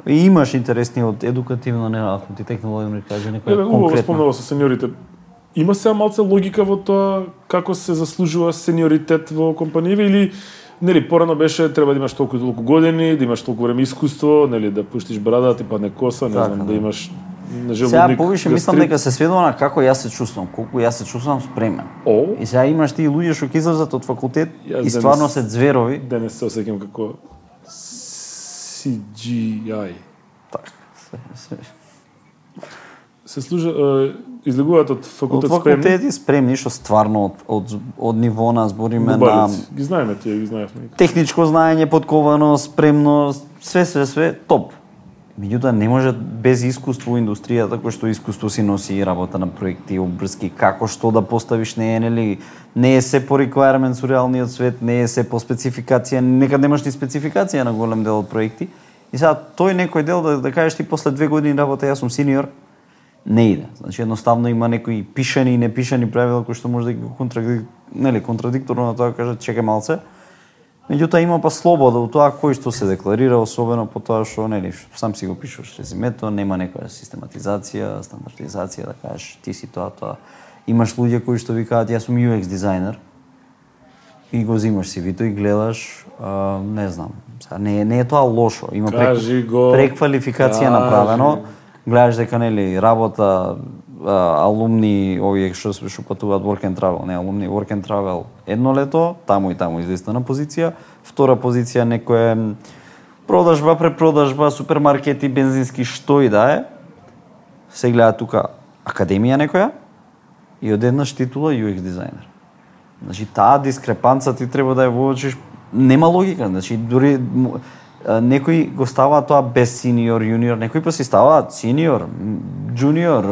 И имаш интересни од едукативно не ако ти текнало да ми каже некоја Еве, убаво конкретна. спомнува со сениорите. Има сега малце логика во тоа како се заслужува сениоритет во компанијава или нели порано беше треба да имаш толку и толку години, да имаш толку време искуство, нели да пуштиш брада, да ти падне коса, не Така, знам, да да. имаш на Сега желудник, повише мислам дека се сведува на како јас се чувствувам, колку јас се чувствувам спремен. О, И сега имаш тие луѓе што ќе излезат од факултет Јас и стварно се зверови. денес се осеќам како CGI. Така. се- се- Се служа, излегуваат од Од факултет спремни. спремни што стварно од, од, од ниво на збориме на. Ги знаеме тие, ги знаевме. техничко знаење, подкованост, спремност, све све све топ. Меѓутоа не може без искуство во индустријата кој што искуство си носи и работа на проекти, обврски, како што да поставиш не е нели не е се по requirement со реалниот свет, не е се по спецификација, некад немаш ни спецификација на голем дел од проекти. И сега тој некој дел да, да кажеш ти после две години работа јас сум сениор, не иде. Значи едноставно има некои пишани и непишани правила кои што може да ги контрадик... нели контрадикторно на тоа да кажат чекај малце. Меѓутоа има па слобода у тоа кој што се декларира, особено по тоа што нели сам си го пишуваш резимето, нема некоја систематизација, стандардизација да кажеш ти си тоа тоа. Имаш луѓе кои што викаат јас сум UX дизајнер и го зимаш си вито и гледаш, а, не знам, не е не е тоа лошо, има Кажи го. преквалификација Кажи. направено. Гледаш дека нели работа а, алумни овие што што патуваат work and travel, не алумни work and travel едно лето, таму и таму известна позиција, втора позиција некое продажба, препродажба, супермаркети, бензински, што и да е. Се гледа тука академија некоја и одеднаш титула UX дизајнер. Значи таа дискрепанца ти треба да ја воочиш нема логика, значи дури некои го ставаат тоа без сениор, јуниор, некои па си ставаат сениор, джуниор,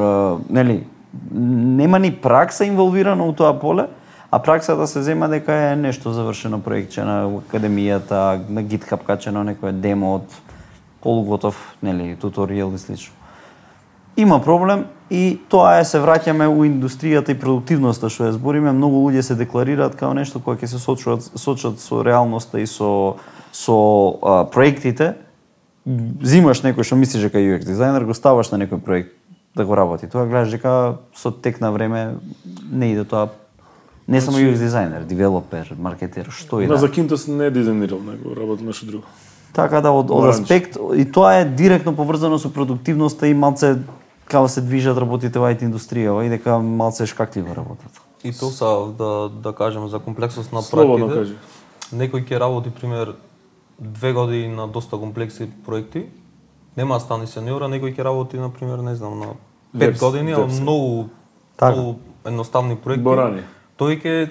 нели нема ни пракса инволвирана у тоа поле, а праксата се зема дека е нешто завршено проектче на академијата, на GitHub качено некој демо од полуготов, нели, туторијал и слично. Има проблем и тоа е се враќаме у индустријата и продуктивноста што ја збориме, многу луѓе се декларираат како нешто кое ќе се сочат сочат со реалноста и со со а, проектите. Зимаш некој што мислиш дека е UX дизајнер, го ставаш на некој проект да го работи. Тоа гледаш дека со тек на време не иде тоа не само UX дизајнер, девелопер, маркетер, што и На да. Закинтос не е дизајнирал, него работи нешто друго. Така да од, од аспект и тоа е директно поврзано со продуктивноста и малце како се движат работите во IT индустријава и дека малце шкакливо работат. И тоа са да да кажеме за комплексност на кажи. Некој ќе работи пример две години на доста комплексни проекти, нема да стани сениора, некој ќе работи на пример, не знам, на 5 години, а многу Така. многу едноставни проекти. Борани. Тој ќе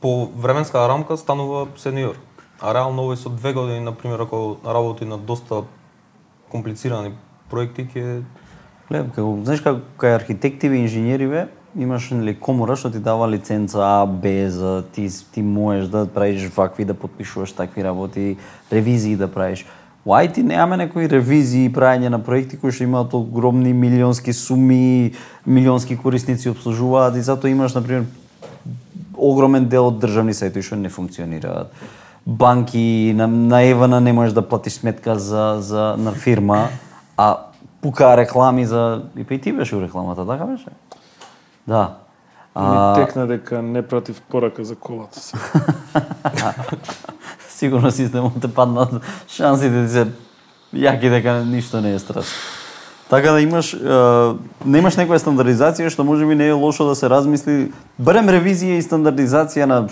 по временска рамка станува сениор. А реално овој со две години, на пример, ако работи на доста комплицирани проекти, ќе Гледам, како, знаеш како кај архитекти и инженери бе, имаш нели комора што ти дава лиценца А, Б, за ти ти можеш да правиш вакви да подпишуваш такви работи, ревизии да правиш. У IT немаме некои ревизии и правење на проекти кои што имаат огромни милионски суми, милионски корисници обслужуваат и затоа имаш на пример огромен дел од државни сајтови што не функционираат. Банки на, на Евана не можеш да платиш сметка за, за на фирма, а пука реклами за и па и ти беше у рекламата, така беше? Да. Ми текна дека не пратив порака за колата си. Сигурно системот те паднат шансите ти се јаки дека ништо не е страшно. Така да имаш е, немаш некоја стандардизација што можеби не е лошо да се размисли, барем ревизија и стандардизација на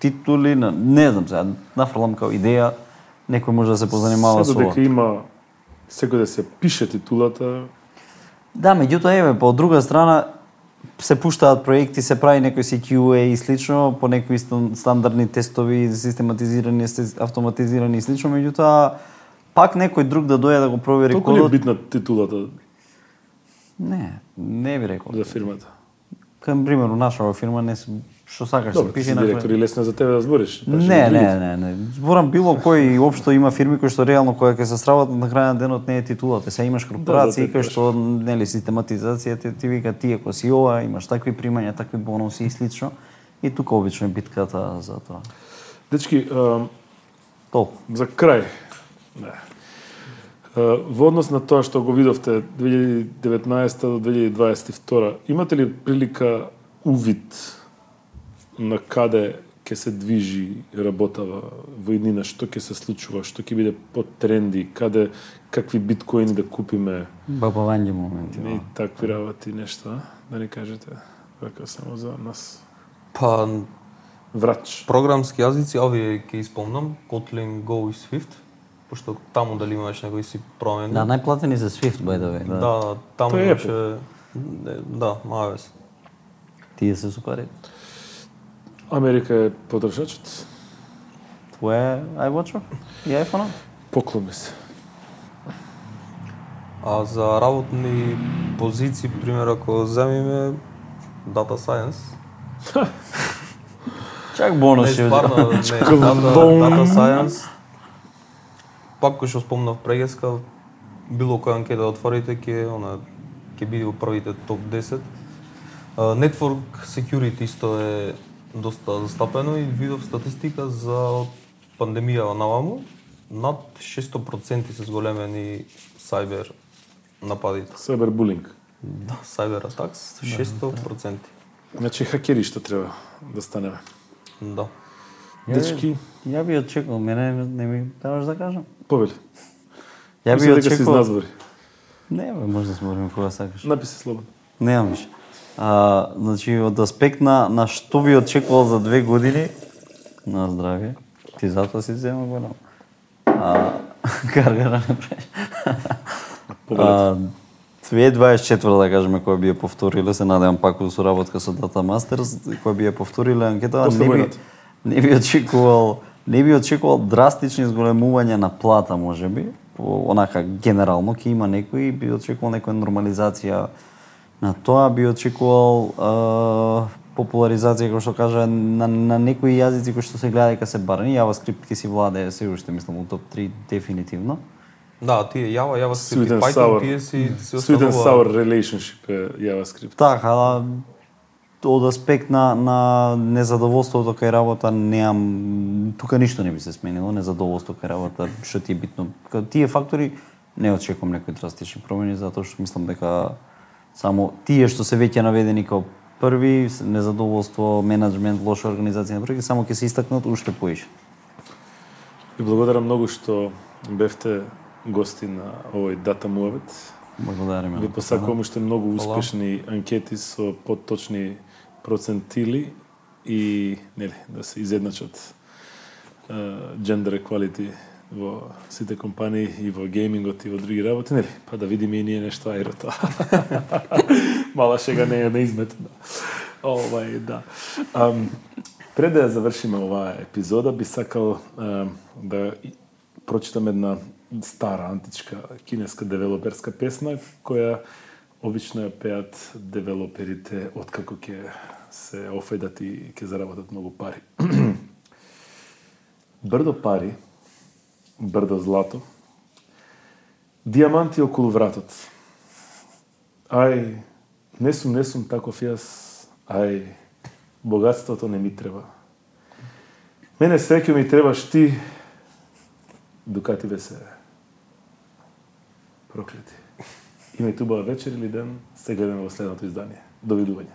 титули, на не знам сега, нафрлам као идеја, некој може да се позанимава со ова. дека има секој да се пише титулата, Да, меѓутоа еве по друга страна се пуштаат проекти, се прави некој си QA и слично, по некои стан- стандардни тестови, систематизирани, автоматизирани и слично, меѓутоа пак некој друг да дојде да го провери толку ли е кодот. битна титулата Не, не би рекол. за фирмата? Кај пример, нашава фирма не се што сакаш се пише си на директор и лесно за тебе да збориш. Значи, Не, не, не, не. Зборам било кој и општо има фирми кои што реално која ќе се сработат на крај на денот не е титулата. Сега имаш корпорации да, кои да, што нели систематизација ти, ти вика ти ако си ова, имаш такви примања, такви бонуси и слично. И тука обично е битката за тоа. Дечки, Толку. за крај. Не. Во однос на тоа што го видовте 2019 до 2022, имате ли прилика увид на каде ќе се движи работава во иднина, што ќе се случува, што ќе биде по тренди, каде какви биткоини да купиме, Бабавање моменти. не и такви работи нешто, да ни кажете, така само за нас. Па Врач. програмски јазици, овие ќе испомнам, Kotlin, Go и Swift, пошто таму дали имаш некои си промени. Да, најплатени за Swift by the way. Да. да таму имаше не, да, iOS. Тие се супари. Америка е потрошачот. Твое е iWatch и iPhone? Поклон ми се. А за работни позиции, пример, ако земиме Data Science, Чак бонус ќе стварно, не, Data, Data Science, пак кој што спомнав прегеска, било која анкета да отворите, ќе, она, ќе биде во првите топ 10. А, Network Security исто е доста застапено и видов статистика за пандемија наваму, над 600% се зголемени сайбер нападите. Сайбербулинг. Да, cyber attacks 600%. Значи хакери што треба да станеме. Да. Дечки, Ја би очекувал, мене не ми требаш да кажам. повели. Ја би Мислам дека си очекувал. изназбори. Не, бе, може да збориме кога сакаш. Написи слободно. Немам више. А, значи, од аспект на, на што би очекувал за две години, на здравје, ти затоа си зема голем. А, гаргара не преш. А, 2024 да кажеме која би ја повториле, се надевам пак во соработка со Data Masters, која би ја повториле анкета, не би, не би очекувал не би очекувал драстични зголемување на плата, можеби, по онака генерално ќе има некои, би очекувал некоја нормализација на тоа, би очекувал а, популаризација како што кажа на, на некои јазици кои што се гледа дека се барани, JavaScript ќе си владее се уште мислам у топ 3 дефинитивно. Да, тие Java, JavaScript Sweet Python, тие си се Sweet and останува- sour relationship е JavaScript. Така, да, од аспект на, на незадоволството кај работа неам тука ништо не би се сменило, незадоволство кај работа, што ти е битно. Кај тие фактори не очекувам некои драстични промени затоа што мислам дека само тие што се веќе наведени како први, незадоволство, менеджмент, лоша организација на проекти, само ќе се истакнат уште поише. И благодарам многу што бевте гости на овој Data Movement. Благодариме. Ви посакувам уште многу успешни анкети со потточни процентили и нели да се изедначат gender equality во сите компании и во геймингот и во други работи, нели? Па да видиме и ние нешто аерото. Мала шега не е неизметна. Овај, да. Um, пред да ја завршиме оваа епизода, би сакал um, да прочитам една стара античка кинеска девелоперска песна која обично ја пеат девелоперите откако ќе се офедат и ќе заработат многу пари. Брдо пари, брдо злато, диаманти околу вратот. Ај, не сум, не сум таков јас, ај, богатството не ми треба. Мене среќу ми требаш ти, Дукати се проклети. Имајте убава вечер или ден, се гледаме во следното издание. Довидување.